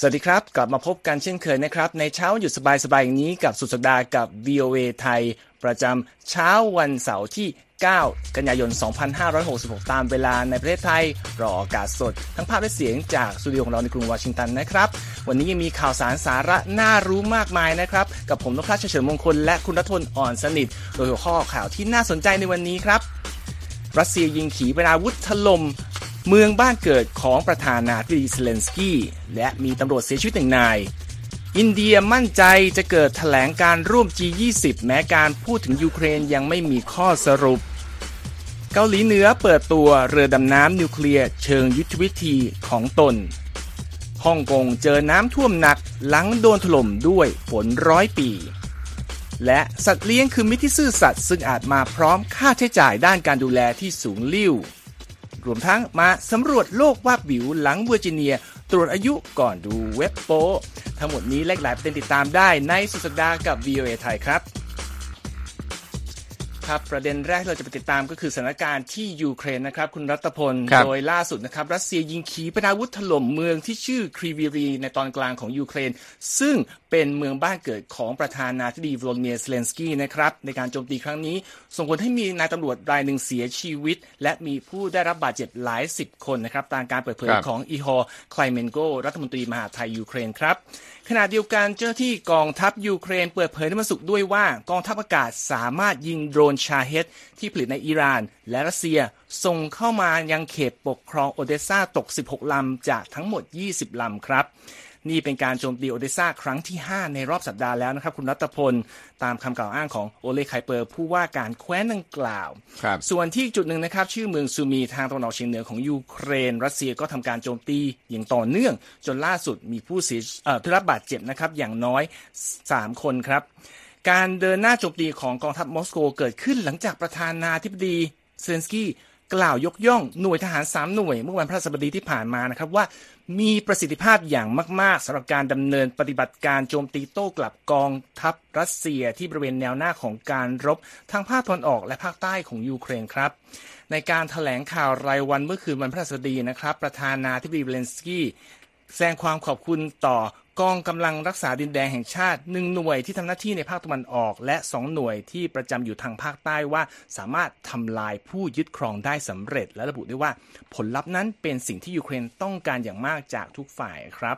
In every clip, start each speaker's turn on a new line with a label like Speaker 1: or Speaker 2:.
Speaker 1: สวัสดีครับ กลับมาพบกันเช่นเคยนะครับ ในเช้าหยุดสบายๆอย่างนี้กับสุดสัปดาห์กับ VOA ไทย ประจำเช้าวันเสาร์ที่ 9 กันยายน 2566 ตามเวลาในประเทศไทย รออากาศสด ทั้งภาพและเสียงจากสตูดิโอของเราในกรุงวอชิงตันนะครับ วันนี้ยังมีข่าวสารสาระน่ารู้มากมายนะครับ กับผมนพพลเฉลิมมงคลและคุณรัฐนอ่อนสนิท โดยหัวข้อข่าวที่น่าสนใจในวันนี้ครับ รัสเซียยิงขีปนาวุธถล่ม เมืองบ้านเกิดของประธานาธิบดีเซเลนสกี้ และมีตำรวจเสียชีวิตหนึ่งนาย อินเดียมั่นใจจะเกิดแถลงการณ์ร่วม G20 แม้การพูดถึงยูเครนยังไม่มีข้อสรุป เกาหลีเหนือเปิดตัวเรือดำน้ำนิวเคลียร์เชิงยุทธวิธีของตนฮ่องกงเจอน้ำท่วมหนักหลังโดนถล่มด้วยฝนร้อยปี และสัตว์เลี้ยงคือมิตรที่ซื่อสัตย์ซึ่งอาจมาพร้อมค่าใช้จ่ายด้านการดูแลที่สูงลิ่ว รวมทั้งมาสำรวจโลกวาบหวิวหลังเวอร์จิเนีย ตรวจอายุก่อนดูเว็บโป้ทั้งหมดนี้และอีกหลายประเด็นติดตามได้ในสุดสัปดาห์กับ VOA ไทยครับ ครับประเด็นแรกที่เราจะไปติดตามก็คือสถานการณ์ที่ยูเครนนะครับคุณรัตพล
Speaker 2: ครับ
Speaker 1: โดยล่าสุดนะครับรัสเซียยิงขีปนาวุธถล่มเมืองที่ชื่อครีวีรี ในตอนกลางของยูเครน ซึ่งเป็นเมืองบ้านเกิดของประธานาธิบดีวลาดิเมียร์เซเลนสกี้นะครับในการโจมตีครั้งนี้ส่งผลให้มีนายตำรวจรายหนึ่งเสียชีวิต และมีผู้ได้รับบาดเจ็บหลายสิบคนนะครับตามการเปิดเผย
Speaker 2: ครับ
Speaker 1: ของอีฮอร์คลายเมนโกรัฐมนตรีมหาดไทยยูเครนครับ ขณะเดียวกันเจ้าหน้าที่กองทัพยูเครนเปิดเผยในวันศุกร์ด้วยว่ากองทัพอากาศสามารถยิงโดรนชาเฮดที่ผลิตในอิหร่าน และรัสเซียส่งเข้ามายังเขตปกครองโอเดสซาตก 16 ลำจากทั้งหมด 20 ลำครับ นี่เป็นการโจมตีโอเดสซาครั้งที่ 5 ในรอบสัปดาห์แล้วนะครับ คุณรัตพล ตามคำกล่าวอ้างของโอเลห์ คิเปอร์ผู้ว่าการแคว้นดังกล่าว
Speaker 2: ครับ
Speaker 1: ส่วนที่อีกจุดหนึ่งนะครับ ชื่อเมืองซูมีทางตะวันออกเฉียงเหนือของยูเครน รัสเซียก็ทำการโจมตีอย่างต่อเนื่อง จนล่าสุดมีผู้เสียเอ่อผู้รับบาดเจ็บนะครับอย่างน้อย 3 คนครับการเดินหน้าโจมตีของกองทัพมอสโกเกิดขึ้นหลังจากประธานาธิบดีเซเลนสกี้กล่าวยกย่องหน่วยทหาร 3 หน่วย เมื่อวันพฤหัสบดีที่ผ่านมานะครับว่า มีประสิทธิภาพอย่างมาก ๆสำหรับการดำเนินปฏิบัติการโจมตีโต้กลับกองทัพรัสเซียที่บริเวณแนวหน้าของการรบทางภาคตะวันออกและภาคใต้ของยูเครนครับ ในการถแถลงข่าวรายวันเมื่อคืนวันพฤหัสบดีนะครับ ประธานาธิบดีเบลนสกี้แสดงความขอบคุณต่อ กองกำลังรักษาดินแดนแห่งชาติหนึ่งหน่วยที่ทำหน้าที่ในภาคตะวันออก และสองหน่วยที่ประจำอยู่ทางภาคใต้ว่า สามารถทำลายผู้ยึดครองได้สำเร็จ และระบุด้วยว่าผลลัพธ์นั้นเป็นสิ่งที่ยูเครนต้องการอย่างมากจากทุกฝ่ายครับ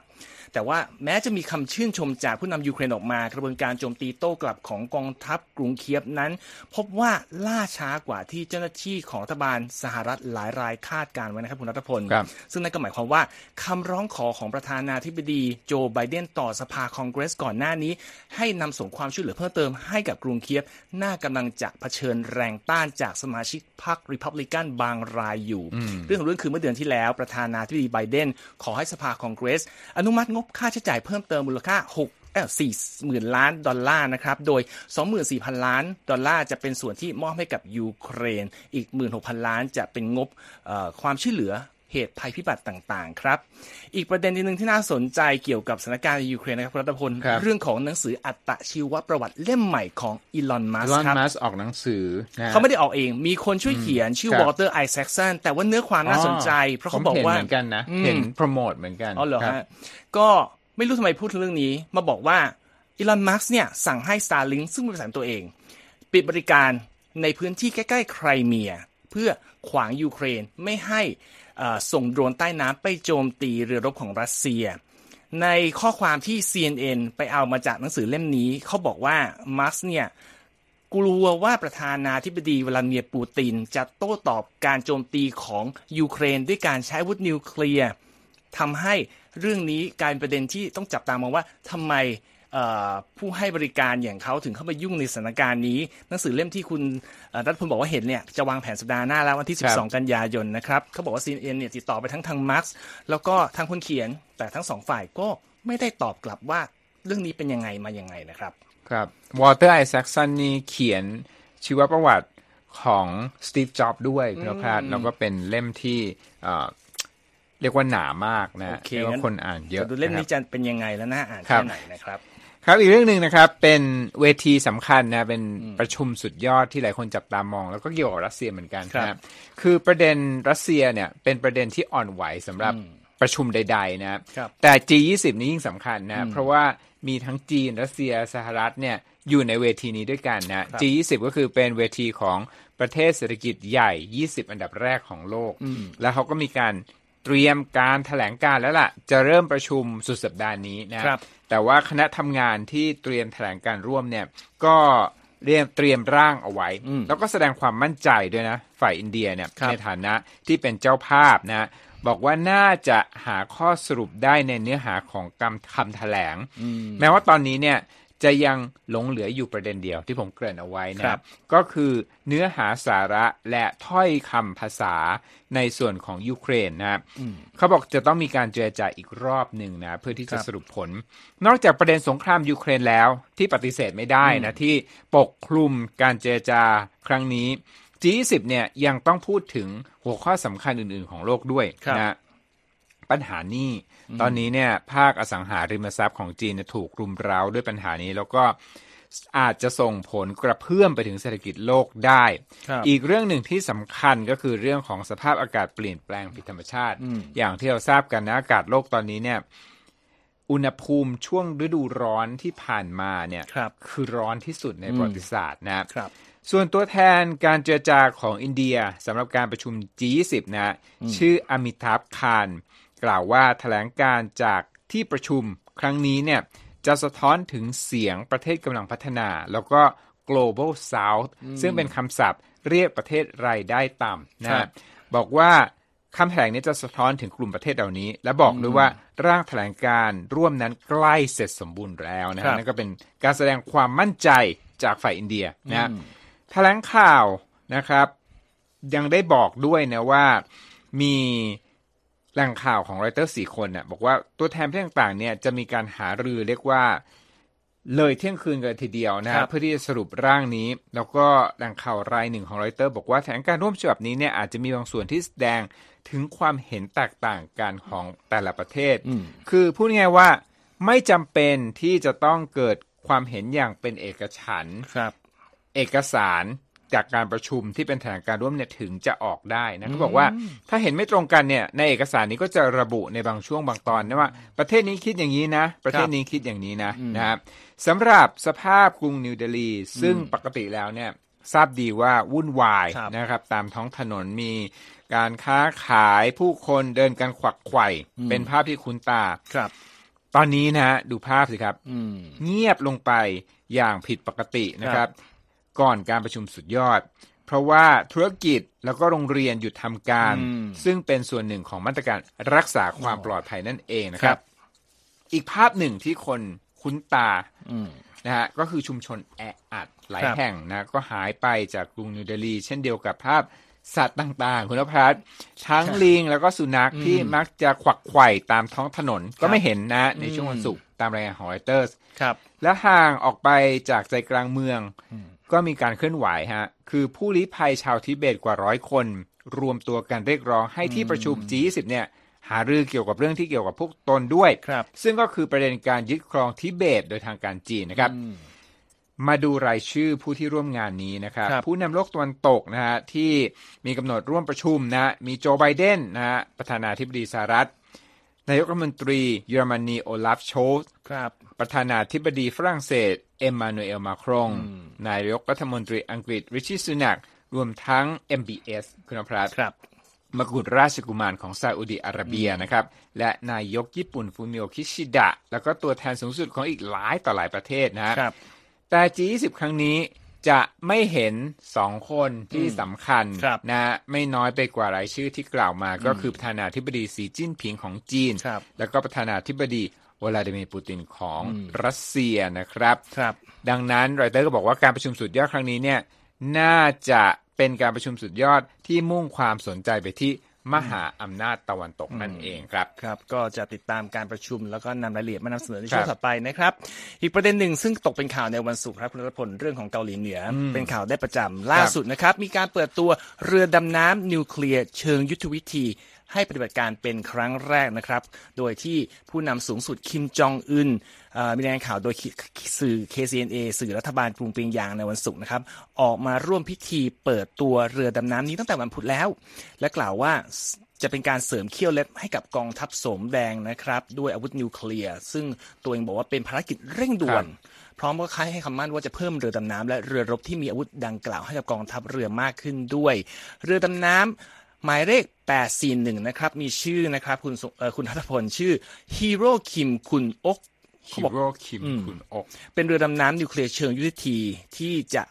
Speaker 1: แต่ว่าแม้จะมีคำชื่นชมจากผู้นำยูเครนออกมากระบวนการโจมตีโต้กลับของกองทัพกรุงเคียบนั้น พบว่าล่าช้ากว่าที่เจ้าหน้าที่ของรัฐบาลสหรัฐหลายรายคาดการณ์ไว้นะครับคุณรัฐพล
Speaker 2: ครับ
Speaker 1: ซึ่งนั่นก็หมายความว่าคำร้องขอของประธานาธิบดีโจไบเดนต่อสภาคองเกรสก่อนหน้านี้ ให้นำส่งความช่วยเหลือเพิ่มเติมให้กับกรุงเคียบน่ากำลังจะเผชิญแรงต้านจากสมาชิกพรรคริพับลิกันบางรายอยู่ เรื่องของเรื่องคือเมื่อเดือนที่แล้ว ประธานาธิบดีไบเดน ขอให้สภาคองเกรส อนุมัติงบค่าใช้จ่ายเพิ่มเติมมูลค่า6เอ่อ4หมื่นล้านดอลลาร์นะครับ โดย 24,000 ล้านดอลลาร์จะเป็นส่วนที่มอบให้กับยูเครน อีก 16,000 ล้านจะเป็นงบเอ่อความช่วยเหลือ เหตุภัยพิบัติต่างๆ ครับ อีกประเด็นหนึ่งที่น่าสนใจเกี่ยวกับสถานการณ์ในยูเครนนะครับคุณรัฐพล
Speaker 2: ครับ
Speaker 1: เรื่องของหนังสืออัตชีวประวัติเล่มใหม่ของอีลอนมัสก์
Speaker 2: ลอน
Speaker 1: ครับ
Speaker 2: มัสออกหนังสือนะ
Speaker 1: เขาไม่ได้ออกเอง มีคนช่วยเขียนชื่อ
Speaker 2: ครับ
Speaker 1: วอลเตอร์ไอแซคสันแต่ว่าเนื้อความน่าสนใจ เพราะเขาบอกว่า
Speaker 2: ผมเห็นเหมือนกันนะ
Speaker 1: อืม
Speaker 2: เห็นโปรโมทเหมือนกัน
Speaker 1: อ๋อเหรอ
Speaker 2: คบ
Speaker 1: ฮะก็ไม่รู้ทำไมพูดถึงเรื่องนี้ มาบอกว่าอีลอนมัสก์เนี่ยสั่งให้ Starlink ซึ่งเป็นบริษัทตัวเอง ปิดบริการในพื้นที่ใกล้ ๆ ไครเมีย เพื่อขวางยูเครนไม่ให้เอ่อ ส่งโดรนใต้น้ำไปโจมตีเรือรบของรัสเซีย ในข้อความที่ CNN ไปเอามาจากหนังสือเล่มนี้เขาบอกว่ามัสเนี่ยกลัวว่าประธานาธิบดีวลาดิเมียร์ปูติน จะโต้ตอบการโจมตีของยูเครนด้วยการใช้อาวุธนิวเคลียร์ทำให้เรื่องนี้กลายเป็นประเด็นที่ต้องจับตามองว่าทำไม ผู้ให้บริการอย่างเขาถึงเข้ามายุ่งในสถานการณ์นี้ หนังสือเล่มที่คุณเอ่อรัฐพลบอกว่าเห็นเนี่ยจะวางแผนสัปดาห์หน้าแล้ววันที่
Speaker 2: ครับ
Speaker 1: 12 กันยายนนะครับเขาบอกว่า CNN เนี่ยติดต่อไปทั้งทางมาร์กแล้วก็ทางคนเขียน แต่ทั้งสองฝ่ายก็ไม่ได้ตอบกลับว่าเรื่องนี้เป็นยังไงมายังไงนะครับ
Speaker 2: ครับวอลเตอร์ไอแซคสันนี่เขียนชีวประวัติของสตีฟจ็อบส์ด้วยครับแล้วก็เป็นเล่มที่เอ่อเรียกว่าหนามากนะ
Speaker 1: โอเค
Speaker 2: เรียกว่าคนอ่านเยอะ
Speaker 1: ดูเล่มนี้
Speaker 2: นะครับ
Speaker 1: จะเป็นยังไงแล้วน่าอ่าน
Speaker 2: ครั
Speaker 1: แค่
Speaker 2: บ
Speaker 1: ไหนนะครับ
Speaker 2: ครับอีกเรื่องหนึ่งนะครับ เป็นเวทีสำคัญนะเป็นประชุมสุดยอดที่หลายคนจับตามอง แล้วก็เกี่ยวกับรัสเซียเหมือนกัน
Speaker 1: ครับ
Speaker 2: นะคือประเด็นรัสเซียเนี่ยเป็นประเด็นที่อ่อนไหวสำหรับประชุมใด ๆ นะ
Speaker 1: ครับ
Speaker 2: แต่ G20 นี่ยิ่งสำคัญนะเพราะว่ามีทั้งจีนรัสเซียสหรัฐเนี่ยอยู่ในเวทีนี้ด้วยกันนะ
Speaker 1: ครับ
Speaker 2: G20 ก็คือเป็นเวทีของประเทศเศรษฐกิจใหญ่ 20 อันดับแรกของโลก แล้วเขาก็มีการ เตรียมการแถลงการแล้วล่ะ จะเริ่มประชุมสุดสัปดาห์นี้นะ
Speaker 1: ครับ
Speaker 2: แต่ว่าคณะทำงานที่เตรียมแถลงการร่วมเนี่ย ก็เรียมเตรียมร่างเอาไว้
Speaker 1: อืม
Speaker 2: แล้วก็แสดงความมั่นใจด้วยนะ ฝ่ายอินเดียเนี่ย
Speaker 1: ครับ
Speaker 2: ในฐานะที่เป็นเจ้าภาพนะบอกว่าน่าจะหาข้อสรุปได้ในเนื้อหาของคำคำแถลง แม้ว่าตอนนี้เนี่ย จะยังหลงเหลืออยู่ประเด็นเดียวที่ผมเกริ่นเอาไว้นะครับ ก็คือเนื้อหาสาระและถ้อยคำภาษาในส่วนของยูเครนนะครับเขาบอกจะต้องมีการเจรจาอีกรอบหนึ่งนะเพื่อที่จะ
Speaker 1: ครับ
Speaker 2: สรุปผล นอกจากประเด็นสงครามยูเครนแล้วที่ปฏิเสธไม่ได้นะที่ปกคลุมการเจรจาครั้งนี้ G20 เนี่ยยังต้องพูดถึงหัวข้อสำคัญอื่น ๆ ของโลกด้วย
Speaker 1: ครับ
Speaker 2: นะ ปัญหานี้ ตอนนี้เนี่ยภาคอสังหาริมทรัพย์ของจีนเนี่ยถูกรุมเร้าด้วยปัญหานี้ แล้วก็อาจจะส่งผลกระเพื่อมไปถึงเศรษฐกิจโลกได้
Speaker 1: ครับ
Speaker 2: อีกเรื่องหนึ่งที่สำคัญก็คือเรื่องของสภาพอากาศเปลี่ยนแปลงผิดธรรมชาติ อย่างที่เราทราบกันนะอากาศโลกตอนนี้เนี่ยอุณหภูมิช่วงฤดูร้อนที่ผ่านมาเนี่ย
Speaker 1: ครับ
Speaker 2: คือร้อนที่สุดในประวัติศาสตร์นะ
Speaker 1: ครับ
Speaker 2: ส่วนตัวแทนการเจรจาของอินเดียสำหรับการประชุม G20 นะ ชื่ออมิท v คาน กล่าวว่าแถลงการจากที่ประชุมครั้งนี้เนี่ยจะสะท้อนถึงเสียงประเทศกำลังพัฒนา แล้วก็ global south ซึ่งเป็นคำศัพท์เรียกประเทศรายได้ต่ำ
Speaker 1: ครั
Speaker 2: นะ
Speaker 1: บ
Speaker 2: บอกว่าคำแถลงนี้จะสะท้อนถึงกลุ่มประเทศเหล่านี้ และบอกด้วยว่าร่างแถลงการร่วมนั้นใกล้เสร็จสมบูรณ์แล้วนะ
Speaker 1: ครั
Speaker 2: ฮะ
Speaker 1: บ
Speaker 2: นั่นก็เป็นการแสดงความมั่นใจจากฝ่ายอินเดียนะฮะแถลงข่าวนะครับ ยังได้บอกด้วยนะว่ามี แหล่งข่าวของรอยเตอร์สี่คนน่ะบอกว่าตัวแทนประเทศต่างๆเนี่ยจะมีการหารือเรียกว่าเลยเที่ยงคืนกันทีเดียวนะ
Speaker 1: ครั
Speaker 2: ฮะ
Speaker 1: บ
Speaker 2: เพื่อที่จะสรุปร่างนี้ แล้วก็แหล่งข่าวรายหนึ่งของรอยเตอร์บอกว่าแถลงการร่วมฉบับนี้เนี่ยอาจจะมีบางส่วนที่แสดงถึงความเห็นแตกต่างกันของแต่ละประเทศ คือพูดง่ายๆว่าไม่จำเป็นที่จะต้องเกิดความเห็นอย่างเป็นเอกฉันท์
Speaker 1: ครับ
Speaker 2: เอกสาร จากการประชุมที่เป็นแถลงการร่วมเนี่ยถึงจะออกได้นะเขาบอกว่าถ้าเห็นไม่ตรงกันเนี่ยในเอกสารนี้ก็จะระบุในบางช่วงบางตอนนะว่า ประเทศนี้คิดอย่างนี้นะ ประเทศนี้คิดอย่างนี้นะนะครับสำหรับสภาพกรุงนิวเดลี ซึ่งปกติแล้วเนี่ยทราบดีว่าวุ่นวาย
Speaker 1: ครับ
Speaker 2: นะครับ ตามท้องถนนมีการค้าขายผู้คนเดินกันขวักไขว่เป็นภาพที่คุ้นตา
Speaker 1: ครับ
Speaker 2: ตอนนี้นะฮะดูภาพสิครับ
Speaker 1: อืม
Speaker 2: เงียบลงไปอย่างผิดปกตินะครับ ก่อนการประชุมสุดยอด เพราะว่าธุรกิจแล้วก็โรงเรียนหยุดทำการ
Speaker 1: อืม
Speaker 2: ซึ่งเป็นส่วนหนึ่งของมาตรการรักษาความปลอดภัยนั่นเองนะครั
Speaker 1: ครับบ
Speaker 2: อีกภาพหนึ่งที่คนคุ้นตา
Speaker 1: อืม
Speaker 2: นะฮะก็คือชุมชนแออัดหลาย
Speaker 1: ครับ
Speaker 2: แห่งนะก็หายไปจากกรุงนิวเดลีเช่นเดียวกับภาพสัตว์ต่างๆ คุณพัฒน์ทั้งลิงแล้วก็สุนัขที่มักจะขวักไขว่ตามท้องถนนก็ไม่เห็นนะในช่วงวันศุกร์ตามรายงานของรอยเตอร์ส
Speaker 1: ครับ
Speaker 2: และห่างออกไปจากใจกลางเมือง ก็มีการเคลื่อนไหวฮะ คือผู้ลี้ภัยชาวทิเบตกว่าร้อยคน รวมตัวกันเรียกร้องให้ที่ประชุม G20 เนี่ยหารือเกี่ยวกับเรื่องที่เกี่ยวกับพวกตนด้วย
Speaker 1: ครับ
Speaker 2: ซึ่งก็คือประเด็นการยึดครองทิเบตโดยทางการจีนนะครับ มาดูรายชื่อผู้ที่ร่วมงานนี้นะครับ
Speaker 1: ครับ
Speaker 2: ผู้นำโลกตะวันตกนะฮะที่มีกำหนดร่วมประชุมนะ มีโจไบเดนนะฮะประธานาธิบดีสหรัฐ นายกรัฐมนตรีเยอรมนีโอลาฟโชลส์
Speaker 1: ครับ
Speaker 2: ประธานาธิบดีฝรั่งเศส เอ็มมานูเอลมาครง นายกรัฐมนตรีอังกฤษริชิสุนักรวมทั้ง MBS คุณพัฒน์
Speaker 1: ครับ
Speaker 2: มกุฎราชกุมารของซาอุดิอาระเบียนะครับ และนายกญี่ปุ่นฟูมิโอคิชิดะ แล้วก็ตัวแทนสูงสุดของอีกหลายต่อหลายประเทศนะฮะ
Speaker 1: ครับ
Speaker 2: แต่ G20 ครั้งนี้ จะไม่เห็นสองคนที่สำคัญ
Speaker 1: ครับ
Speaker 2: นะไม่น้อยไปกว่ารายชื่อที่กล่าวมา ก็คือประธานาธิบดีสีจิ้นผิงของจีน
Speaker 1: ครับ
Speaker 2: แล้วก็ประธานาธิบดีวลาดิเมียร์ปูตินของรัสเซียนะครับ
Speaker 1: ครับ
Speaker 2: ดังนั้นรอยเตอร์ก็บอกว่าการประชุมสุดยอดครั้งนี้เนี่ยน่าจะเป็นการประชุมสุดยอดที่มุ่งความสนใจไปที่ มหาอำนาจตะวันตกนั่นเองครับ
Speaker 1: ครับ ก็จะติดตามการประชุมแล้วก็นำรายละเอียดมานำเสนอใน
Speaker 2: ครับ
Speaker 1: ช่วงถัดไปนะครับ อีกประเด็นหนึ่งซึ่งตกเป็นข่าวในวันศุกร์ครับคุณรัฐพลเรื่องของเกาหลีเหนืออเป็นข่าวได้ประจำล่าสุดนะครับ มีการเปิดตัวเรือดำน้ำนิวเคลียร์เชิงยุทธวิธี ให้ปฏิบัติการเป็นครั้งแรกนะครับ โดยที่ผู้นำสูงสุดคิมจองอึนมีรายงานข่าวโดยสื่อ KCNA สื่อรัฐบาลกรุงเปียงยางในวันศุกร์นะครับ ออกมาร่วมพิธีเปิดตัวเรือดำน้ำนี้ตั้งแต่วันพุธแล้ว และกล่าวว่าจะเป็นการเสริมเขี้ยวเล็บให้กับกองทัพโสมแดงนะครับ ด้วยอาวุธนิวเคลียร์ ซึ่งตัวเองบอกว่าเป็นภารกิจเร่งด่วน พร้อมก็ค่ายให้คำมั่นว่าจะเพิ่มเรือดำน้ำและเรือรบที่มีอาวุธดังกล่าวให้กับกองทัพเรือมากขึ้นด้วย เรือดำน้ำ หมายเลข 841 นะครับ มีชื่อนะครับ คุณคุณทัศพลชื่อฮีโร่คิมคุณอก
Speaker 2: ฮีโร่คิมคุณอก
Speaker 1: เป็นเรือดำน้ำนิวเคลียร์เชิงยุทธวิธีที่จะ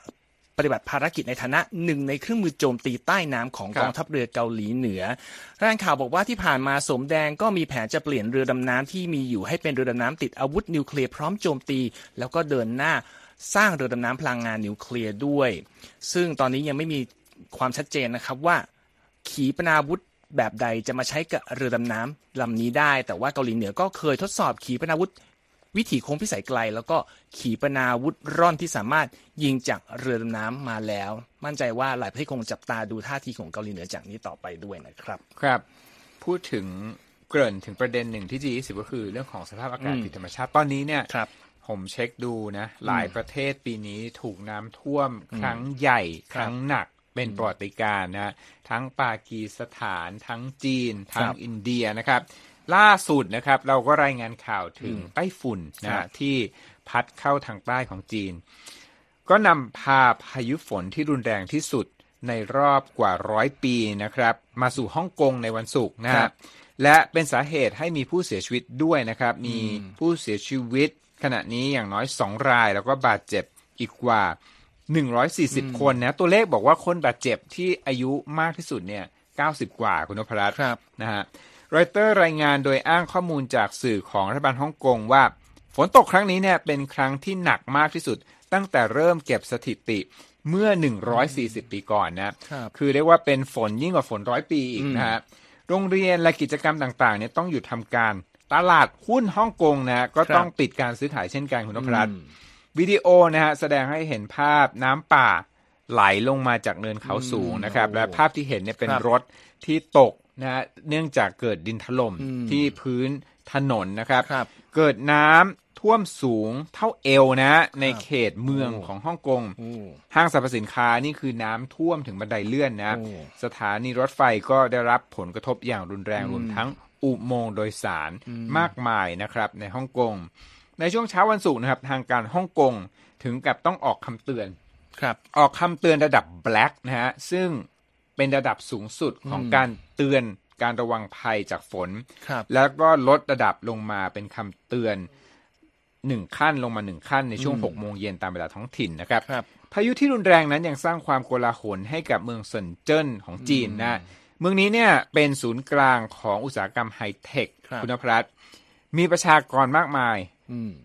Speaker 1: ปฏิบัติภารกิจในฐานะหนึ่งในเครื่องมือโจมตีใต้น้ำของกองทัพเรือเกาหลีเหนือรายงานข่าวบอกว่าที่ผ่านมาสมแดงก็มีแผนจะเปลี่ยนเรือดำน้ำที่มีอยู่ให้เป็นเรือดำน้ำติดอาวุธนิวเคลียร์พร้อมโจมตี แล้วก็เดินหน้าสร้างเรือดำน้ำพลังงานนิวเคลียร์ด้วย ซึ่งตอนนี้ยังไม่มีความชัดเจนนะครับว่า ขีปนาวุธแบบใดจะมาใช้กับเรือดำน้ำลำนี้ได้ แต่ว่าเกาหลีเหนือก็เคยทดสอบขีปนาวุธ วิถีโค้งพิสัยไกล แล้วก็ขีปนาวุธร่อนที่สามารถยิงจากเรือดำน้ำมาแล้ว มั่นใจว่าหลายประเทศคงจับตาดูท่าทีของเกาหลีเหนือจากนี้ต่อไปด้วยนะครับ
Speaker 2: ครับ พูดถึงเกริ่นถึงประเด็นหนึ่งที่จีสิก็คือเรื่องของสภาพอากาศผิดธรรมชาติตอนนี้เนี่ยผมเช็คดูนะ หลายประเทศปีนี้ถูกน้ำท่วมครั้งใหญ่ครั้งหนัก เป็นประวัติการนะทั้งปากีสถานทั้งจีน ทั้งอินเดียนะครับ ล่าสุดนะครับเราก็รายงานข่าวถึงไต้ฝุ่นนะที่พัดเข้าทางใต้ของจีน ก็นำพาพายุฝนที่รุนแรงที่สุดในรอบกว่าร้อยปีนะครับ มาสู่ฮ่องกงในวันศุกร์นะครับและเป็นสาเหตุให้มีผู้เสียชีวิตด้วยนะครับ มีผู้เสียชีวิตขณะนี้อย่างน้อยสองราย แล้วก็บาดเจ็บอีกกว่า 140 คนนะตัวเลขบอกว่าคนบาดเจ็บที่อายุมากที่สุดเนี่ย 90 กว่าคุณนพรัตน์นะฮะรอยเตอร์รายงานโดยอ้างข้อมูลจากสื่อของรัฐบาลฮ่องกงว่า ฝนตกครั้งนี้เนี่ยเป็นครั้งที่หนักมากที่สุด ตั้งแต่เริ่มเก็บสถิติเมื่อ 140 ปีก่อนนะคคือเรียกว่าเป็นฝนยิ่งกว่าฝนร้อยปีอีกนะฮะโรงเรียนและกิจกรรมต่างๆเนี่ยต้องหยุดทำการ ตลาดหุ้นฮ่องกงนะก็ต้องปิดการซื้อขายเช่นกันคุณนพรัตน์ วิดีโอนะฮะแสดงให้เห็นภาพน้ำป่าไหลลงมาจากเนินเขาสูงนะครับ และภาพที่เห็นเนี่ยเป็นรถที่ตกนะเนื่องจากเกิดดินถล่มที่พื้นถนนนะครับ
Speaker 1: รบ
Speaker 2: เกิดน้ำท่วมสูงเท่าเอวนะ ในเขตเมืองของฮ่องกง ห้างสรรพสินค้านี่คือน้ำท่วมถึงบันไดเลื่อนนะ สถานีรถไฟก็ได้รับผลกระทบอย่างรุนแรงรวมทั้งอุโมงค์โดยสารมากมายนะครับในฮ่องกง ในช่วงเช้าวันศุกร์นะครับ ทางการฮ่องกงถึงกับต้องออกคำเตือน
Speaker 1: ครับ
Speaker 2: ออกคำเตือนระดับ black นะฮะซึ่งเป็นระดับสูงสุดของการเตือนการระวังภัยจากฝน แล้วก็ลดระดับลงมาเป็นคำเตือนหนึ่งขั้นลงมาหนึ่งขั้นในช่วงหกโมงเย็นตามเวลาท้องถิ่นนะครับ
Speaker 1: รบ
Speaker 2: พายุที่รุนแรงนั้นยังสร้างความโกลาหลให้กับเมืองเซินเจิ้นของจีนนะเมืองนี้เนี่ยเป็นศูนย์กลางของอุตสาหกรรมไฮเทค คุณพรัตมีประชากรมากมาย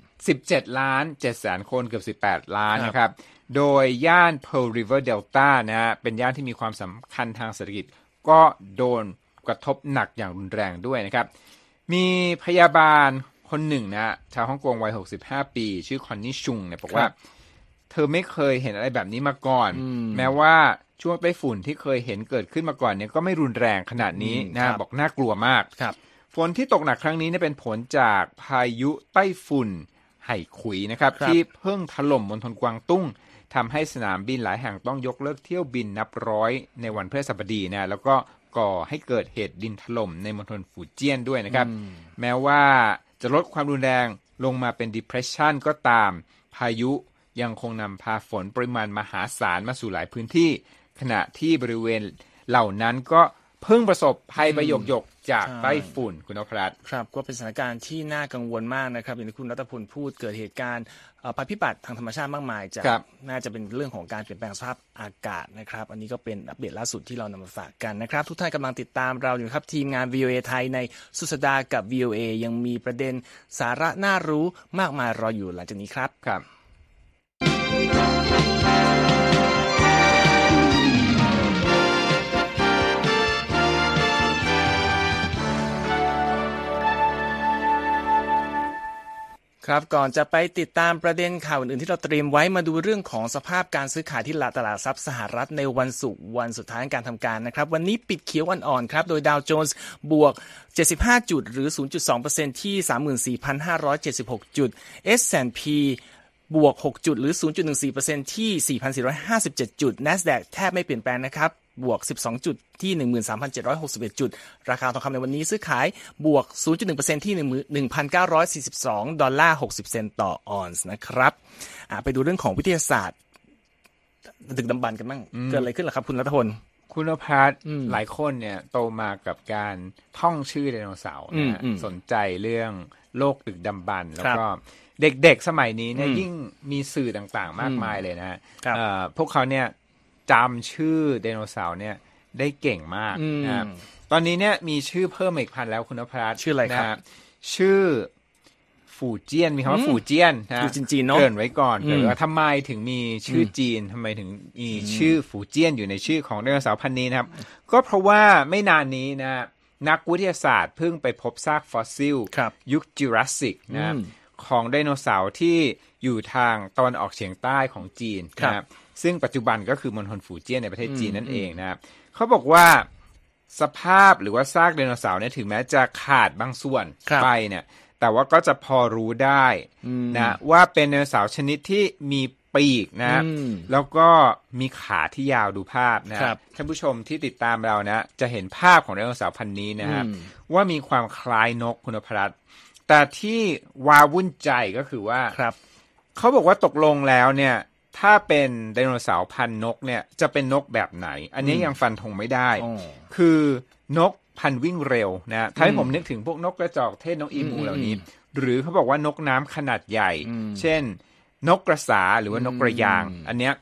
Speaker 2: 17 ล้าน7แสนคนเกือบ18 ล้านนะครับ โดยย่าน Pearl River Delta นะฮะ เป็นย่านที่มีความสำคัญทางเศรษฐกิจ ก็โดนกระทบหนักอย่างรุนแรงด้วยนะครับ มีพยาบาลคนหนึ่งนะชาวฮ่องกงวัย 65 ปี ชื่อคอนนี่ชุงเนี่ยบอกว่า เธอไม่เคยเห็นอะไรแบบนี้มาก่อน แม้ว่าช่วงไต้ฝุ่นที่เคยเห็นเกิดขึ้นมาก่อนเนี่ยก็ไม่รุนแรงขนาดนี้นะบอกน่ากลัวมาก ฝนที่ตกหนักครั้งนี้เนี่ยเป็นผลจากพายุไต้ฝุ่นไห่ขุยนะครับรบที่เพิ่งถล่มมณฑลกวางตุ้งทำให้สนามบินหลายแห่งต้องยกเลิกเที่ยวบินนับร้อยในวันพฤหัสบดีนะแล้วก็ก่อให้เกิดเหตุดินถล่มในมณฑลฟูเจียนด้วยนะครับ แม้ว่าจะลดความรุนแรงลงมาเป็น depression ก็ตาม พายุยังคงนำพาฝนปริมาณมหาศาลมาสู่หลายพื้นที่ ขณะที่บริเวณเหล่านั้นก็ เพิ่งประสบภัยประยกยกจากไต้ฝุ่นคุณนพรัต
Speaker 1: ครับ ก็เป็นสถานการณ์ที่น่ากังวลมากนะครับ อย่างที่คุณรัตพลพูดเกิดเหตุการณ์ภัยพิบัติทางธรรมชาติมากมายจากน่าจะเป็นเรื่องของการเปลี่ยนแปลงสภาพอากาศนะครับ อันนี้ก็เป็นอัปเดตล่าสุดที่เรานำมาฝากกันนะครับ ทุกท่านกำลังติดตามเราอยู่ครับทีมงาน VOA ไทยในสุสดากับ VOA ยังมีประเด็นสาระน่ารู้มากมายรออยู่หลังจากนี้ครับ
Speaker 2: ครับ
Speaker 1: ครับ ก่อนจะไปติดตามประเด็นข่าวอื่นๆที่เราเตรียมไว้มาดูเรื่องของสภาพการซื้อขายที่ตลาดทรัพย์สหรัฐในวันศุกร์วันสุดท้ายการทำการนะครับ วันนี้ปิดเขียวอ่อนๆครับโดยดาวโจนส์บวก 75 จุดหรือ 0.2%ที่ 34,576 จุด S&P บวก 6 จุดหรือ 0.14%ที่ 4,457 จุด NASDAQ แทบไม่เปลี่ยนแปลงนะครับ บวก 12 จุดที่ 13,761 จุด ราคาทองคำในวันนี้ซื้อขายบวก 0.1%ที่ 1,942 ดอลลาร์ 60 เซนต์ต่อออนซ์นะครับไปดูเรื่องของวิทยาศาสตร์ ดึกดำบรรพ์กันบ้างเกิดอะไรขึ้นล่ะครับ คุณรัฐพล
Speaker 2: คุณพัฒหลายคนเนี่ยโตมากับการท่องชื่อไดโนเสาร์นะสนใจเรื่องโลกดึกดำบรรพ์แล้วก็เด็กๆสมัยนี้เนี่ยยิ่งมีสื่อต่างๆ มากมายเลยนะฮะพวกเขาเนี่ย จำชื่อไดโนเสาร์เนี่ยได้เก่งมากนะตอนนี้เนี่ยมีชื่อเพิ่มอีกพันธุ์แล้วคุณนภัส
Speaker 1: ชื่ออะไรครับ
Speaker 2: ชื่อฝูเจียนมีคำว่าฝูเจียนนะ
Speaker 1: จีนเนาะ
Speaker 2: เกริ่นไว้ก่อนเกริ่นว่าทำไมถึงมีชื่อจีนทำไมถึงมีชื่อฝูเจียนอยู่ในชื่อของไดโนเสาร์พันธุ์นี้นะครับ ก็เพราะว่าไม่นานนี้นะนักวิทยาศาสตร์เพิ่งไปพบซากฟอสซิล ยุคจูราสสิกนะของไดโนเสาร์ที่อยู่ทางตะวันออกเฉียงใต้ของจีนนะครับ ซึ่งปัจจุบันก็คือมณฑลฝูเจี้ยนในประเทศจีนนั่นเองนะครับเขาบอกว่าสภาพหรือว่าซากไดโนเสาร์เนี่ยถึงแม้จะขาดบางส่วนไปเนี่ยแต่ว่าก็จะพอรู้ได้นะว่าเป็นไดโนเสาร์ชนิดที่มีปีกนะแล้วก็มีขาที่ยาวดูภาพนะครับท่านผู้ชมที่ติดตามเรานะ จะเห็นภาพของไดโนเสาร์พันนี้นะครับว่ามีความคล้ายนกคุณพรัตแต่ที่วาวุ่นใจก็คือว่า
Speaker 1: ครับ
Speaker 2: เขาบอกว่าตกลงแล้วเนี่ย ถ้าเป็นไดโนเสาร์พันนกเนี่ยจะเป็นนกแบบไหน อันนี้ยังฟันธงไม่ได้ คือนกพันวิ่งเร็วนะถ้าให้ผมนึกถึงพวกนกกระจอกเทศนกอีมูเหล่านี้ หรือเขาบอกว่านกน้ำขนาดใหญ่ เช่น นกกระสาหรือว่านกกระยาง อันเนี้ย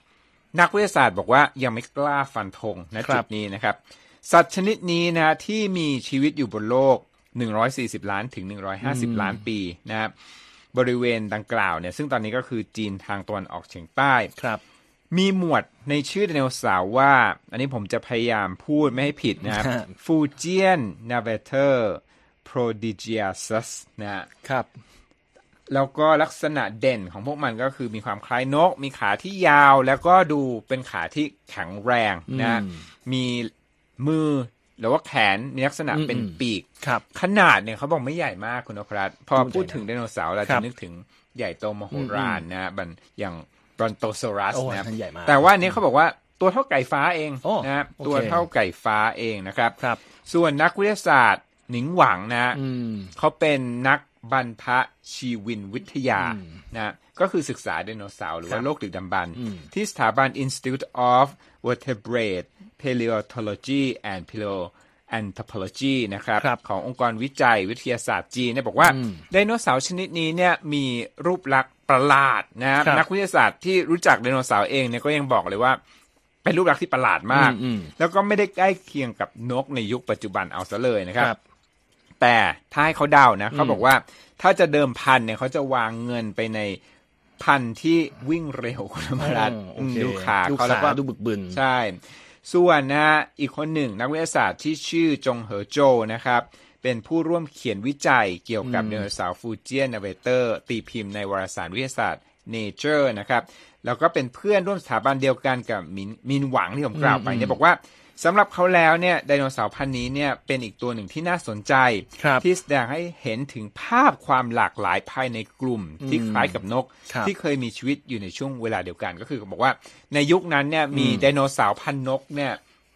Speaker 2: นักวิทยาศาสตร์บอกว่ายังไม่กล้าฟันธงนะจุดนี้นะครับ สัตว์ชนิดนี้นะที่มีชีวิตอยู่บนโลก 140 ล้านถึง 150 ล้านปีนะครับ บริเวณดังกล่าวเนี่ยซึ่งตอนนี้ก็คือจีนทางตะวันออกเฉียงใต้
Speaker 1: ครับ
Speaker 2: มีหมวดในชื่อไดโนเสาร์ว่า อันนี้ผมจะพยายามพูดไม่ให้ผิดนะครับ Fujianvenator prodigiosus นะครับแล้วก็ลักษณะเด่นของพวกมันก็คือมีความคล้ายนก มีขาที่ยาวแล้วก็ดูเป็นขาที่แข็งแรงนะ มีมือ หรือว่าแขนมีลักษณะเป็นปีก
Speaker 1: ครับ
Speaker 2: ขนาดเนี่ยเขาบอกไม่ใหญ่มากคุณนพรัตพอพูดถึงไดโนเสาร์เราจะนึกถึงใหญ่โตมโหฬารนะบันอย่างบรอนโตซอรัสนะแต่ว่านี้เขาบอกว่าตัวเท่าไก่ฟ้าเองนะตัวเท่าไก่ฟ้าเองนะครับ
Speaker 1: ครับ
Speaker 2: ส่วนนักวิทยาศาสตร์หนิงหวังนะเขาเป็นนักบรรพชีวินวิทยานะก็คือศึกษาไดโนเสาร์หรือว่าโลกดึกดำบรรที่สถาบัน Institute of Vertebrate Paleontology and Paleoanthropology นะครับรบขององค์กรวิจัยวิทยาศาสตร์จีนเนี่ยบอกว่าไดโนเสาร์ชนิดนี้เนี่ยมีรูปลักษณ์ประหลาดนะครับนักวิทยาศาสตร์ที่รู้จักไดโนเสาร์เองเนี่ยก็ยังบอกเลยว่าเป็นรูปลักษณ์ที่ประหลาดมาก แล้วก็ไม่ได้ใกล้เคียงกับนกในยุคปัจจุบันเอาซะเลยนะครับแต่ถ้าให้เขาเดานะเขาบอกว่าถ้าจะเดิมพันเนี่ยเขาจะวางเงินไปในพันธุ์ที่วิ่งเร็วคุณธรรมรัตดูขาเขาแล้วก็
Speaker 1: ดูบึกบึน
Speaker 2: ใช่ ส่วนนะอีกคนหนึ่งนักวิทยาศาสตร์ที่ชื่อจงเหอโจนะครับ เป็นผู้ร่วมเขียนวิจัยเกี่ยวกับเนื้อสาว Fujianvenator ตีพิมพ์ในวารสารวิทยาศาสตร์ Nature นะครับแล้วก็เป็นเพื่อนร่วมสถาบันเดียวกันกับมินมินหวังที่ผมกล่าวไปเนี่ยบอกว่า สำหรับเขาแล้วเนี่ยไดโนเสาร์พันธุ์นี้เนี่ยเป็นอีกตัวหนึ่งที่น่าสนใจ ที่แสดงให้เห็นถึงภาพความหลากหลายภายในกลุ่มที่คล้ายกับนก ที่เคยมีชีวิตอยู่ในช่วงเวลาเดียวกัน ก็คือบอกว่าในยุคนั้นเนี่ยมีไดโนเสาร์พันนกเนี่ย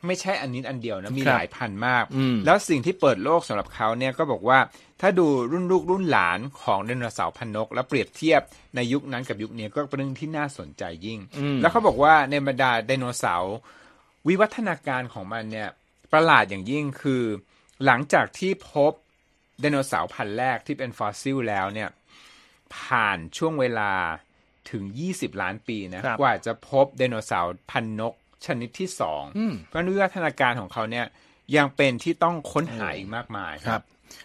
Speaker 2: ไม่ใช่อันนี้อันเดียวนะ มีหลายพันมาก แล้วสิ่งที่เปิดโลกสำหรับเขาเนี่ยก็บอกว่าถ้าดูรุ่นลูกรุ่นหลานของไดโนเสาร์พันนก แล้วเปรียบเทียบในยุคนั้นกับยุคนี้ก็เป็นเรื่องที่น่าสนใจยิ่ง แล้วเขาบอกว่าในบรรดาไดโนเสาร์ วิวัฒนาการของมันเนี่ยประหลาดอย่างยิ่งคือ หลังจากที่พบไดโนเสาร์พันธุ์แรกที่เป็นฟอสซิลแล้วเนี่ยผ่านช่วงเวลาถึง 20 ล้านปีนะกว่าจะพบไดโนเสาร์พันนกชนิดที่สองเพราะวิวัฒนาการของเขาเนี่ยยังเป็นที่ต้องค้นหาอีกมากมายครับ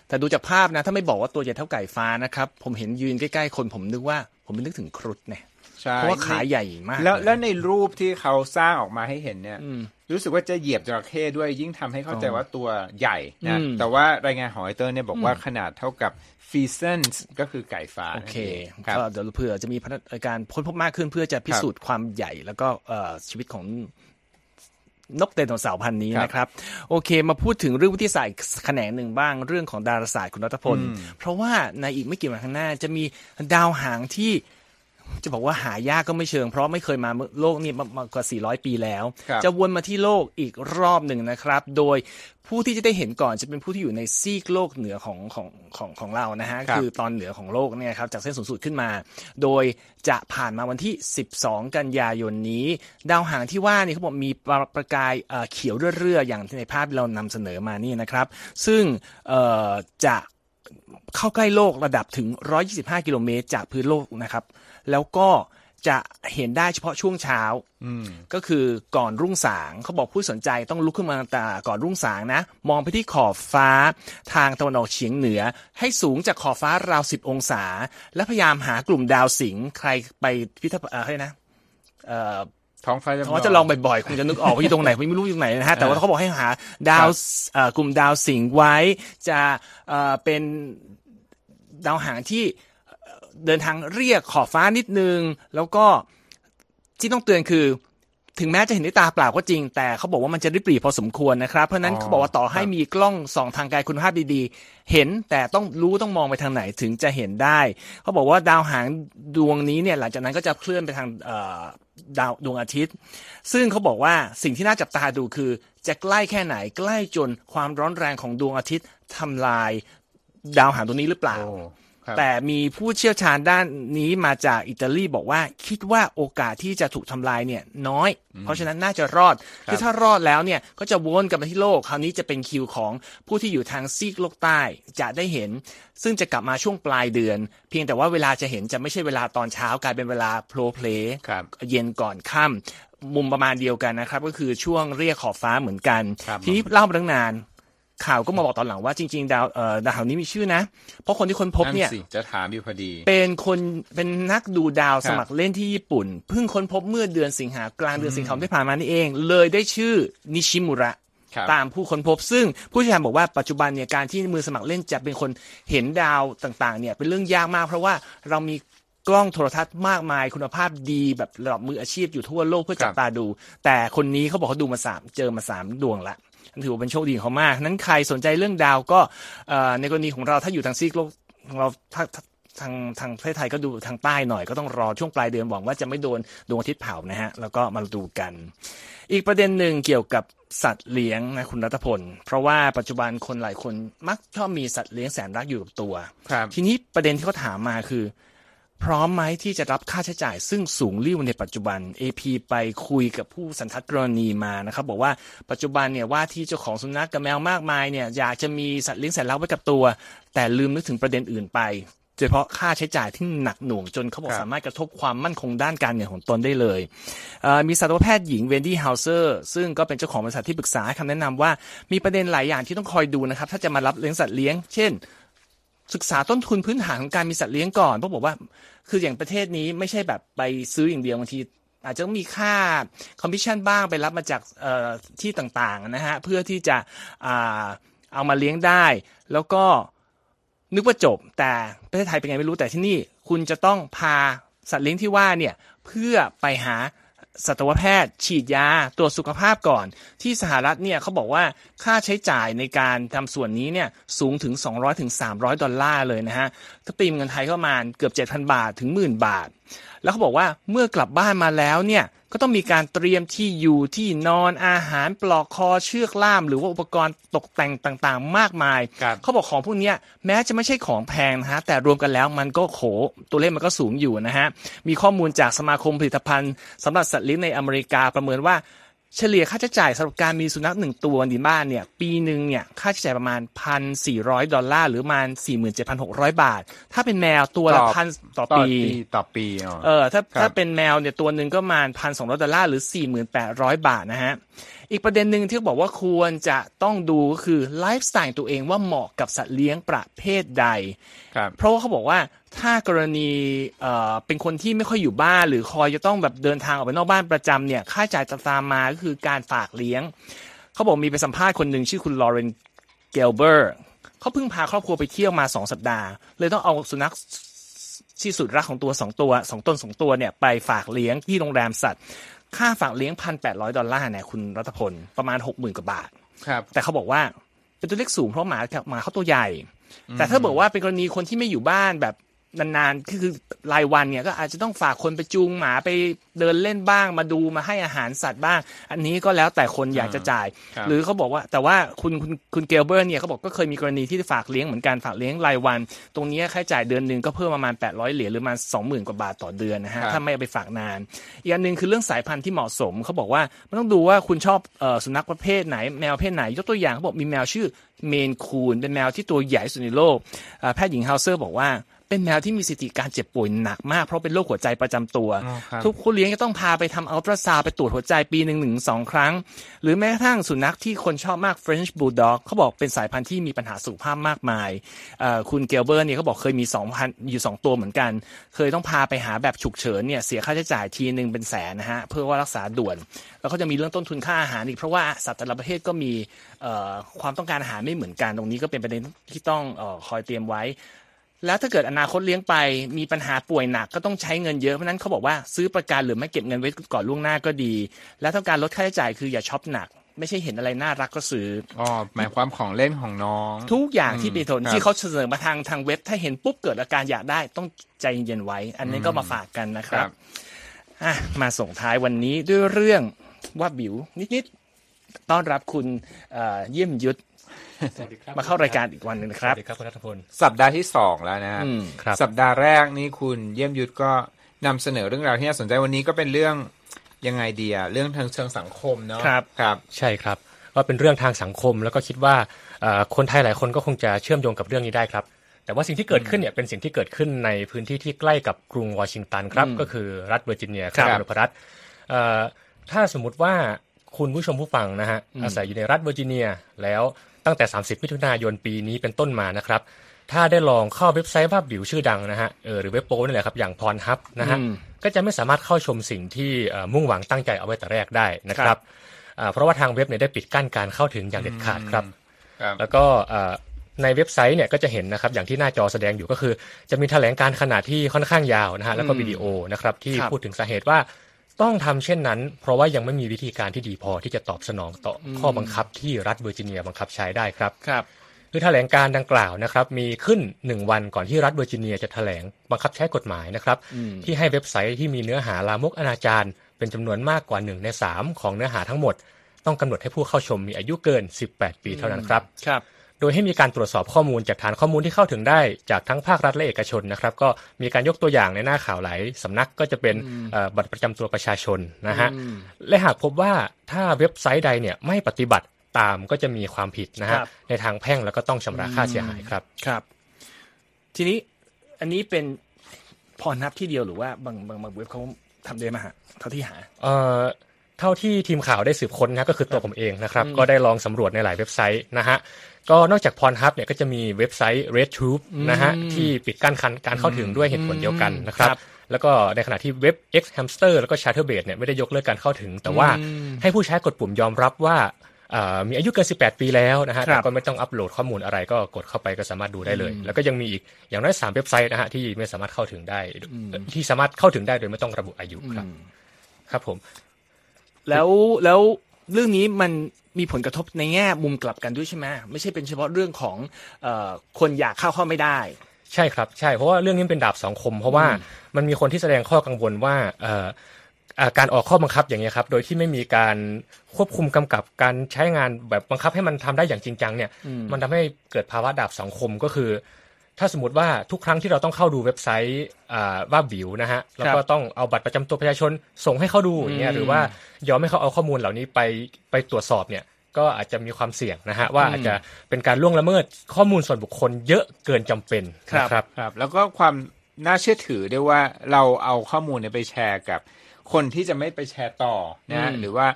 Speaker 1: แต่ดูจากภาพนะ ถ้าไม่บอกว่าตัวใหญ่เท่าไก่ฟ้านะครับ ผมเห็นยืนใกล้ ๆ คนผมนึกว่า ผมนึกถึงครุฑเนี่ย เพราะว่าขาใหญ่มาก
Speaker 2: แล้วแล้วในรูปที่เขาสร้างออกมาให้เห็นเนี่ยรู้สึกว่าจะเหยียบจระเข้ด้วยยิ่งทำให้เข้าใจ
Speaker 1: อ๋อ
Speaker 2: ว่าตัวใหญ่นะ
Speaker 1: อืม
Speaker 2: แต่ว่ารายงานของรอยเตอร์เนี่ยบอกว่าขนาดเท่ากับ pheasant ก็คือไก่ฟ้า
Speaker 1: โอเค
Speaker 2: นั่นงครับ
Speaker 1: ก็เดี๋ยวเผื่อจะมีพัฒนาการค้นพบมากขึ้นเพื่อจะพิสูจน์ความใหญ่แล้วก็เอ่อชีวิตของนกไดโนเสาร์พันธุ์นี้
Speaker 2: ครับ
Speaker 1: นะครับ โอเคมาพูดถึงเรื่องวิทยาศาสตร์อีกแขนงหนึ่งบ้างเรื่องของดาราศาสตร์คุณรัฐพล เพราะว่าในอีกไม่กี่วันข้างหน้าจะมีดาวหางที่ จะบอกว่าหายากก็ไม่เชิง เพราะไม่เคยมาโลกนี่มามากว่า 400 ปีแล้ว
Speaker 2: ครับ
Speaker 1: จะวนมาที่โลกอีกรอบหนึ่งนะครับ โดยผู้ที่จะได้เห็นก่อนจะเป็นผู้ที่อยู่ในซีกโลกเหนือของของของของเรานะฮะ
Speaker 2: ครับ
Speaker 1: คือตอนเหนือของโลกเนี่ยครับจากเส้นศูนย์สูตรขึ้นมา โดยจะผ่านมาวันที่ 12 กันยายนนี้ ดาวหางที่ว่านี่เขาบอกมีประประกายเอ่อเขียวเรื่อยๆอย่างที่ในภาพเรานำเสนอมานี่นะครับ ซึ่งเอ่อจะเข้าใกล้โลกระดับถึง 125 กิโลเมตรจากพื้นโลกนะครับ แล้วก็จะเห็นได้เฉพาะช่วงเช้า
Speaker 2: อืม
Speaker 1: ก็คือก่อนรุ่งสางเขาบอกผู้สนใจต้องลุกขึ้นมาแต่ก่อนรุ่งสางนะ มองไปที่ขอบฟ้า ทางตะวันออกเฉียงเหนือ ให้สูงจากขอบฟ้าราวสิบองศา และพยายามหากลุ่มดาวสิงห์ใครไปพิพิธภัณฑ์เอ่ออะไรนะเอ่อ
Speaker 2: ท้องฟ้าจำลอง
Speaker 1: เขาจะลองบ่อยๆคงจะนึกออกว่าอยู่ตรงไหนผมไม่รู้อยู่ตรงไหนนะฮะแต่ว่าเขาบอกให้หาดาวเอ่อกลุ่มดาวสิงห์ไว้จะเอ่อเป็นดาวหางที่ เอ่อเดินทางเรียกขอบฟ้านิดนึง แล้วก็ที่ต้องเตือนคือ ถึงแม้จะเห็นด้วยตาเปล่าก็จริง แต่เขาบอกว่ามันจะริบหรี่พอสมควรนะครับ เพราะฉะนั้น
Speaker 2: อ๋อ
Speaker 1: เขาบอกว่าต่อให้
Speaker 2: ครับ
Speaker 1: มีกล้องส่องทางไกลคุณภาพดีๆ เห็นแต่ต้องรู้ต้องมองไปทางไหนถึงจะเห็นได้ เขาบอกว่าดาวหางดวงนี้เนี่ยหลังจากนั้นก็จะเคลื่อนไปทางเอ่อดาวดวงอาทิตย์ ซึ่งเขาบอกว่าสิ่งที่น่าจับตาดูคือ จะใกล้แค่ไหนใกล้จนความร้อนแรงของดวงอาทิตย์ทำลายดาวหางตัวนี้หรือเปล่า
Speaker 2: โอ้ครับ
Speaker 1: แต่มีผู้เชี่ยวชาญด้านนี้มาจากอิตาลีบอกว่า คิดว่าโอกาสที่จะถูกทำลายเนี่ยน้อย เพราะฉะนั้นน่าจะรอดคือถ้ารอดแล้วเนี่ยก็จะวนกลับมาที่โลก คราวนี้จะเป็นคิวของผู้ที่อยู่ทางซีกโลกใต้จะได้เห็น ซึ่งจะกลับมาช่วงปลายเดือน เพียงแต่ว่าเวลาจะเห็นจะไม่ใช่เวลาตอนเช้ากลายเป็นเวลาโพลเพล
Speaker 2: ครับ
Speaker 1: เย็นก่อนค่ำมุมประมาณเดียวกันนะครับ ก็คือช่วงเรียกขอบฟ้าเหมือนกัน
Speaker 2: ครับ
Speaker 1: ทีนี้เล่ามาตั้งนาน ข่าวก็มาบอกตอนหลังว่าจริง ๆ ดาวเอ่อดาวนี้มีชื่อนะ เพราะคนที่ค้นพบเนี่ย
Speaker 2: สิจะถามอยู่พอดี
Speaker 1: เป็นคนเป็นนักดูดาว
Speaker 2: ครับ
Speaker 1: สมัครเล่นที่ญี่ปุ่น เพิ่งค้นพบเมื่อเดือนสิงหากลางเดือนสิงหาคมที่ผ่านมานี่เอง เลยได้ชื่อนิชิมุระ
Speaker 2: ครับ
Speaker 1: ตามผู้ค้นพบซึ่งผู้เชี่ยวชาญบอกว่าปัจจุบันเนี่ยการที่มือสมัครเล่นจะเป็นคนเห็นดาวต่างๆเนี่ยเป็นเรื่องยากมาก เพราะว่าเรามีกล้องโทรทัศน์มากมายคุณภาพดีแบบระดับมืออาชีพอยู่ทั่วโลกเพื่อจับตาดู แต่คนนี้เขาบอกเขาดูมาสามเจอมาสามดวงละ ถือว่าเป็นโชคดีของเขามาก นั้นใครสนใจเรื่องดาวก็เอ่อในกรณีของเราถ้าอยู่ทางซีกโลกของเราถ้าถ้าทางทางประเทศไทยก็ดูทางใต้หน่อยก็ต้องรอช่วงปลายเดือนหวังว่าจะไม่โดนดวงอาทิตย์เผานะฮะ แล้วก็มาดูกัน อีกประเด็นหนึ่งเกี่ยวกับสัตว์เลี้ยงนะคุณรัตพล เพราะว่าปัจจุบันคนหลายคนมักชอบมีสัตว์เลี้ยงแสนรักอยู่กับตัว
Speaker 2: ครับ
Speaker 1: ทีนี้ประเด็นที่เขาถามมาคือ พร้อมไหมที่จะรับค่าใช้จ่ายซึ่งสูงริ่วในปัจจุบัน AP ไปคุยกับผู้สันทัดกรณีมานะครับ บอกว่าปัจจุบันเนี่ยว่าที่เจ้าของสุนัขกับแมวมากมายเนี่ยอยากจะมีสัตว์เลี้ยงแสนรักไว้กับตัว แต่ลืมนึกถึงประเด็นอื่นไปโดยเฉพาะค่าใช้จ่ายที่หนักหน่วงจนเขาบอก
Speaker 2: ครับ
Speaker 1: สามารถกระทบความมั่นคงด้านการเงินของตนได้เลยเอ่อมีสัตวแพทย์หญิงเวนดี้เฮาเซอร์ซึ่งก็เป็นเจ้าของบริษัทที่ปรึกษาให้คำแนะนำว่ามีประเด็นหลายอย่างที่ต้องคอยดูนะครับ ถ้าจะมารับเลี้ยงสัตว์เลี้ยง เช่น ศึกษาต้นทุนพื้นฐานของการมีสัตว์เลี้ยงก่อนเพราะบอกว่า คืออย่างประเทศนี้ไม่ใช่แบบไปซื้ออย่างเดียวบางทีอาจจะต้องมีค่าคอมมิชชั่นบ้างไปรับมาจากที่ต่างๆนะฮะเพื่อที่จะเอามาเลี้ยงได้ แล้วก็นึกว่าจบ แต่ประเทศไทยเป็นไงไม่รู้แต่ที่นี่ คุณจะต้องพาสัตว์เลี้ยงที่ว่าเนี่ยเพื่อไปหา สัตวแพทย์ ฉีดยาตรวจสุขภาพก่อน ที่สหรัฐเนี่ยเขาบอกว่าค่าใช้จ่ายในการทำส่วนนี้เนี่ยสูงถึง 200ถึง300 ดอลลาร์เลยนะฮะถ้าตีมเงินไทยเข้ามาเกือบ 7,000 บาทถึงหมื่นบาท แล้วเขาบอกว่าเมื่อกลับบ้านมาแล้วเนี่ยก็ต้องมีการเตรียมที่อยู่ที่นอนอาหารปลอกคอเชือกล่าม หรือว่าอุปกรณ์ตกแต่งต่างๆ มากมาย
Speaker 2: ครับ
Speaker 1: เขาบอกของพวกเนี้ยแม้จะไม่ใช่ของแพงนะฮะแต่รวมกันแล้วมันก็โขตัวเลขมันก็สูงอยู่นะฮะมีข้อมูลจากสมาคมผลิตภัณฑ์สำหรับสัตว์เลี้ยงในอเมริกาประเมินว่า เฉลี่ยค่าใช้จ่ายสำหรับการมีสุนัขหนึ่งตัวในบ้านเนี่ย ปีหนึ่งเนี่ยค่าใช้จ่ายประมาณ 1,400 ดอลลาร์หรือประมาณ 47,600 บาท ถ้าเป็นแมวตัวละพันต่อปี
Speaker 2: ต่อปีอ๋อ
Speaker 1: เออถ้า
Speaker 2: ครับ
Speaker 1: ถ้าเป็นแมวเนี่ยตัวหนึ่งก็ประมาณพันสองดอลลาร์หรือ 4,800 บาทนะฮะ อีกประเด็นหนึ่งที่เขาบอกว่าควรจะต้องดูก็คือไลฟ์สไตล์ตัวเองว่าเหมาะกับสัตว์เลี้ยงประเภทใด
Speaker 2: ครับ
Speaker 1: เพราะว่าเขาบอกว่า ถ้ากรณีเอ่อเป็นคนที่ไม่ค่อยอยู่บ้าน หรือคอยจะต้องแบบเดินทางออกไปนอกบ้านประจำเนี่ย ค่าใช้จ่ายจะตามมาก็คือการฝากเลี้ยง เขาบอกมีไปสัมภาษณ์คนหนึ่งชื่อคุณลอเรนเกลเบอร์เขาเพิ่งพาครอบครัวไปเที่ยวมาสองสัปดาห์ เลยต้องเอาสุนัขที่สุดรักของตัวสองตัวสองตนสองตัวเนี่ยไปฝากเลี้ยงที่โรงแรมสัตว์ ค่าฝากเลี้ยงพันแปดร้อยดอลลาร์เนี่ยคุณรัตพลประมาณหกหมื่นกว่าบาท
Speaker 2: ครับ
Speaker 1: แต่เขาบอกว่าเป็นตัวเลขสูงเพราะหมาหมาเขาตัวใหญ่ แต่ถ้าบอกว่าเป็นกรณีคนที่ไม่อยู่บ้านแบบ นานๆคือคือรายวันเนี่ยก็อาจจะต้องฝากคนไปจูงหมาไปเดินเล่นบ้างมาดูมาให้อาหารสัตว์บ้าง อันนี้ก็แล้วแต่คนอยากจะจ่าย
Speaker 2: ครับ
Speaker 1: หรือเขาบอกว่าแต่ว่าคุณคุณคุณเกลเบอร์เนี่ยเขาบอกก็เคยมีกรณีที่ฝากเลี้ยงเหมือนกันฝากเลี้ยงรายวัน ตรงนี้ค่าใช้จ่ายเดือนหนึ่งก็เพิ่มประมาณ 800 เหรียญหรือประมาณ20,000 กว่าบาทต่อเดือนนะฮะถ้าไม่เอาไปฝากนาน อีกอันหนึ่งคือเรื่องสายพันธุ์ที่เหมาะสมเขาบอกว่ามันต้องดูว่าคุณชอบเอ่อสุนัขประเภทไหนแมวประเภทไหนยกตัวอย่างเขาบอกมีแมวชื่อเมนคูนเป็นแมวที่ตัวใหญ่ที่สุดในโลกเอ่อแพทย์หญิงเฮาเซอร์บอกว่า เป็นแมวที่มีสถิติการเจ็บป่วยหนักมากเพราะเป็นโรคหัวใจประจำตัว
Speaker 2: อ๋อครับ
Speaker 1: ทุกคนเลี้ยงจะต้องพาไปทำอัลตราซาวด์ไปตรวจหัวใจปีหนึ่งหนึ่งสองครั้ง หรือแม้กระทั่งสุนัขที่คนชอบมาก French Bulldog เขาบอกเป็นสายพันธุ์ที่มีปัญหาสุขภาพมากมายเอ่อคุณเกลเบอร์เนี่ยเขาบอกเคยมีสองพันอยู่สองตัวเหมือนกัน เคยต้องพาไปหาแบบฉุกเฉินเนี่ยเสียค่าใช้จ่ายทีหนึ่งเป็นแสนนะฮะเพื่อว่ารักษาด่วน แล้วก็จะมีเรื่องต้นทุนค่าอาหารอีกเพราะว่าสัตว์แต่ละประเทศก็มีเอ่อความต้องการอาหารไม่เหมือนกันตรงนี้ก็เป็นประเด็นที่ต้องเออคอยเตรียมไว้ แล้วถ้าเกิดอนาคตเลี้ยงไปมีปัญหาป่วยหนักก็ต้องใช้เงินเยอะเพราะฉะนั้นเขาบอกว่าซื้อประกันหรือไม่เก็บเงินไว้ก่อนล่วงหน้าก็ดี แล้วต้องการลดค่าใช้จ่ายคืออย่าช็อปหนัก ไม่ใช่เห็นอะไรน่ารักก็ซื้อ
Speaker 2: อ๋อหมายความของเล่นของน้อง
Speaker 1: ทุกอย่างที่เป็นผล
Speaker 2: ครับ
Speaker 1: ที่เขาเสนอมาทางทางเว็บ ถ้าเห็นปุ๊บเกิดอาการอยากได้ต้องใจเย็นๆไว้ อันนี้ก็มาฝากกันนะครับอะมาส่งท้ายวันนี้ด้วยเรื่องว่าบิวนิดๆต้อนรับคุณเอ่อเยี่ยมยุทธ
Speaker 3: สวัสดีครับ
Speaker 1: มาเข้ารายการอีกวันหนึ่งนะครับ
Speaker 3: สวัสดีครับคุณรัฐพล
Speaker 2: สัปดาห์ที่สองแล้วนะฮะ
Speaker 1: อืม
Speaker 3: ครับ
Speaker 2: สัปดาห์แรกนี่คุณเยี่ยมยุทธก็นำเสนอเรื่องราวที่น่าสนใจวันนี้ก็เป็นเรื่องยังไงดีอะเรื่องทางเชิงสังคมเนาะ
Speaker 1: ครับ
Speaker 2: ครับ
Speaker 3: ใช่ครับก็เป็นเรื่องทางสังคมแล้วก็คิดว่าเอ่อคนไทยหลายคนก็คงจะเชื่อมโยงกับเรื่องนี้ได้ครับ แต่ว่าสิ่งที่เกิดขึ้นเนี่ยเป็นสิ่งที่เกิดขึ้นในพื้นที่ที่ใกล้กับกรุงวอชิงตันครับ
Speaker 1: อืม
Speaker 3: ก็คือรัฐเวอร์จิเนียค
Speaker 1: ครั
Speaker 3: รับบอนุพรัฐเอ่อถ้าสมมติว่าคุณผู้ชมผู้ฟังนะฮะอาศัยอยู่ในรัฐเวอร์จิเนียแล้ว ตั้งแต่ 30 มิถุนายนปีนี้เป็นต้นมานะครับ ถ้าได้ลองเข้าเว็บไซต์ภาพบิวชื่อดังนะฮะเออหรือเว็บโป้นี่แหละครับอย่างพรฮับนะฮะ
Speaker 1: อืม
Speaker 3: ก็จะไม่สามารถเข้าชมสิ่งที่เอ่อมุ่งหวังตั้งใจเอาไว้แต่แรกได้นะค
Speaker 1: ครั
Speaker 3: รับบอ่าเพราะว่าทางเว็บเนี่ยได้ปิดกั้นการเข้าถึงอย่างเด็ดขาดครับ
Speaker 2: ครับ
Speaker 3: แล้วก็เอ่อในเว็บไซต์เนี่ยก็จะเห็นนะครับอย่างที่หน้าจอแสดงอยู่ก็คือ จะมีแถลงการขนาดที่ค่อนข้างยาวนะฮะแล้วก็วิดีโอนะครับที่
Speaker 1: ครับ
Speaker 3: พูดถึงสาเหตุว่า ต้องทำเช่นนั้น เพราะว่ายังไม่มีวิธีการที่ดีพอที่จะตอบสนองต่ออข้อบังคับที่รัฐเวอร์จิเนียบังคับใช้ได้ครับ
Speaker 1: ครับ
Speaker 3: คือแถลงการณ์ดังกล่าวนะครับ มีขึ้น 1 วันก่อนที่รัฐเวอร์จิเนียจะแถลงบังคับใช้กฎหมายนะครับ
Speaker 1: อืม
Speaker 3: ที่ให้เว็บไซต์ที่มีเนื้อหาลามกอนาจารเป็นจำนวนมากกว่า1ใน3ของเนื้อหาทั้งหมด ต้องกำหนดให้ผู้เข้าชมมีอายุเกิน 18 ปีเท่านั้นครับ
Speaker 1: ครับ
Speaker 3: โดยให้มีการตรวจสอบข้อมูลจากฐานข้อมูลที่เข้าถึงได้จากทั้งภาครัฐและเอกชนนะครับ ก็มีการยกตัวอย่างในหน้าข่าวหลายสำนักก็จะเป็นเอ่อบัตรประจำตัวประชาชนนะฮะ
Speaker 1: อืม
Speaker 3: และหากพบว่าถ้าเว็บไซต์ใดเนี่ยไม่ปฏิบัติตามก็จะมีความผิดนะฮะ
Speaker 1: ครับ
Speaker 3: ในทางแพ่งแล้วก็ต้องชำระค่าเสียหายครับ
Speaker 1: ครับ ทีนี้อันนี้เป็นพรนับที่เดียวหรือว่าบางบางบางเว็บเขาทำเดมาหาเท่าที่หา
Speaker 3: เอ่อ เท่าที่ทีมข่าวได้สืบค้นนะก็คือตัวผมเองนะครับ
Speaker 1: อืม
Speaker 3: ก็ได้ลองสำรวจในหลายเว็บไซต์นะฮะก็นอกจากพรฮับเนี่ยก็จะมีเว็บไซต์ RedTube นะฮะ
Speaker 1: อืม
Speaker 3: ที่ปิดกั้นการการเข้าถึงด้วยเหตุผลเดียวกันนะครับ
Speaker 1: ครับ
Speaker 3: แล้วก็ในขณะที่เว็บ X Hamster แล้วก็ Chatterbait เนี่ยไม่ได้ยกเลิกการเข้าถึง แต่ว่า
Speaker 1: อืม
Speaker 3: ให้ผู้ใช้กดปุ่มยอมรับว่าเอ่อมีอายุเกิน 18 ปีแล้วนะฮะ
Speaker 1: ครับ
Speaker 3: แต่ก็ไม่ต้องอัปโหลดข้อมูลอะไรก็กดเข้าไปก็สามารถดูได้เลย แล้วก็ยังมีอีกอย่างน้อย 3 เว็บไซต์นะฮะที่ไม่สามารถเข้าถึงได้ ที่สามารถเข้าถึงได้โดยไม่ต้องระบุอายุครับ ครับผม
Speaker 1: แล้วแล้วเรื่องนี้มันมีผลกระทบในแง่มุมกลับกันด้วยใช่ไหมไม่ใช่เป็นเฉพาะเรื่องของเอ่อคนอยากเข้าเข้าไม่ได้
Speaker 3: ใช่ครับใช่เพราะว่าเรื่องนี้เป็นดาบสองคม เพราะว่ามันมีคนที่แสดงข้อกังวลว่าเอ่ออ่าการออกข้อบังคับอย่างเงี้ยครับ โดยที่ไม่มีการควบคุมกำกับการใช้งานแบบบังคับให้มันทำได้อย่างจริงจังเนี่ย
Speaker 1: อืม
Speaker 3: มันทำให้เกิดภาวะดาบสองคมก็คือ ถ้าสมมติว่าทุกครั้งที่เราต้องเข้าดูเว็บไซต์อ่าว่าบิวนะฮะแล้วก็ต้องเอาบัตรประจำตัวประชาชนส่งให้เขาดูอย่างเงี้ยหรือว่ายอมให้เขาเอาข้อมูลเหล่านี้ไปไปตรวจสอบเนี่ยก็อาจจะมีความเสี่ยงนะฮะว่าอาจจะเป็นการล่วงละเมิดข้อมูลส่วนบุคคลเยอะเกินจำเป็นนะครับ
Speaker 2: ครับ แล้วก็ความน่าเชื่อถือด้วยว่าเราเอาข้อมูลเนี่ยไปแชร์กับคนที่จะไม่ไปแชร์ต่อนะ
Speaker 1: อืม
Speaker 2: หรือว่า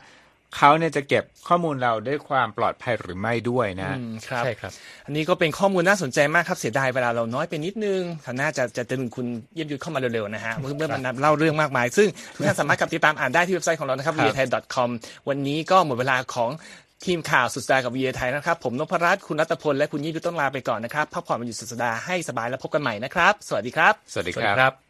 Speaker 2: เขาเนี่ยจะเก็บข้อมูลเราด้วยความปลอดภัยหรือไม่ด้วยนะ
Speaker 1: อืมครับ
Speaker 3: ใช่ครับ
Speaker 1: อันนี้ก็เป็นข้อมูลน่าสนใจมากครับเสียดายเวลาเราน้อยไปนิดนึงคราวหน้าจะจะดึงคุณเยี่ยมยุทธเข้ามาเร็วๆนะฮะเมื่อเมื่อมันนำเล่าเรื่องมากมาย ซึ่งทุกท่านสามารถกลับติดตามอ่านได้ที่เว็บไซต์ของเรานะครับ v
Speaker 2: ครับ
Speaker 1: i a t h a i c o m วันนี้ก็หมดเวลาของทีมข่าวสุดสัปดาห์กับ v ีไทยนะครับ ผมนพรัตน์คุณรัตพล และคุณยี่ยุทธต้องลาไปก่อนนะครับพักผ่อนวันหยุดสุดสัปดาห์ให้สบายแล้วพบกันใหม่นะครับ สวัสดีครับ
Speaker 2: สวัสดี
Speaker 3: สวัส
Speaker 2: ค
Speaker 3: ดี
Speaker 2: รับ
Speaker 3: ครับ